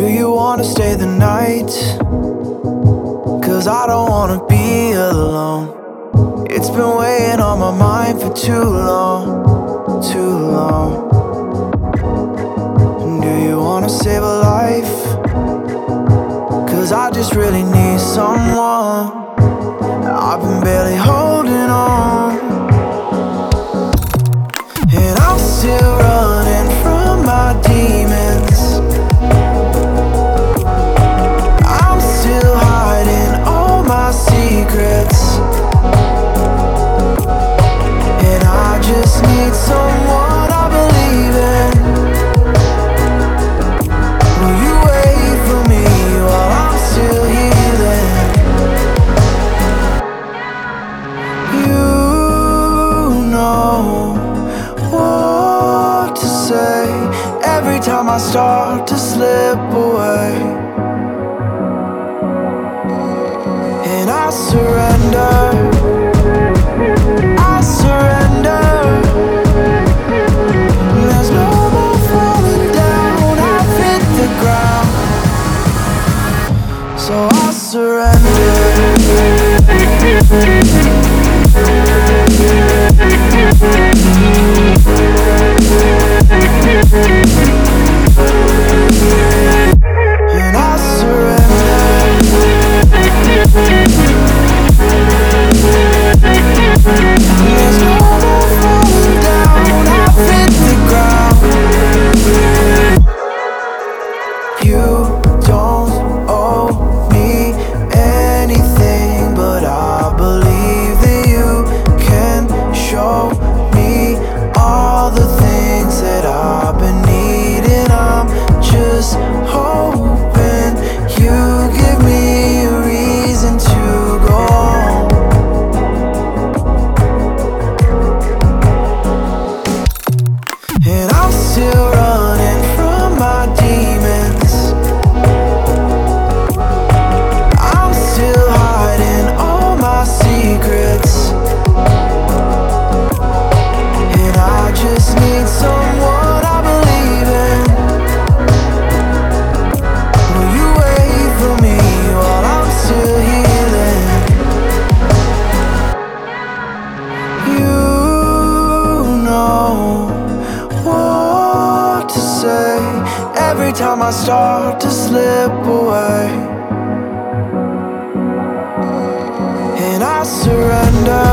Do you wanna stay the night? Cause I don't wanna be alone. It's been weighing on my mind for too long, too long. Do you wanna save a life? Cause I just really need someone. I've been barely holding on. Every time I start to slip away. And I surrender. The things that I've been needing. I'm just hoping every time I start to slip away. And I surrender.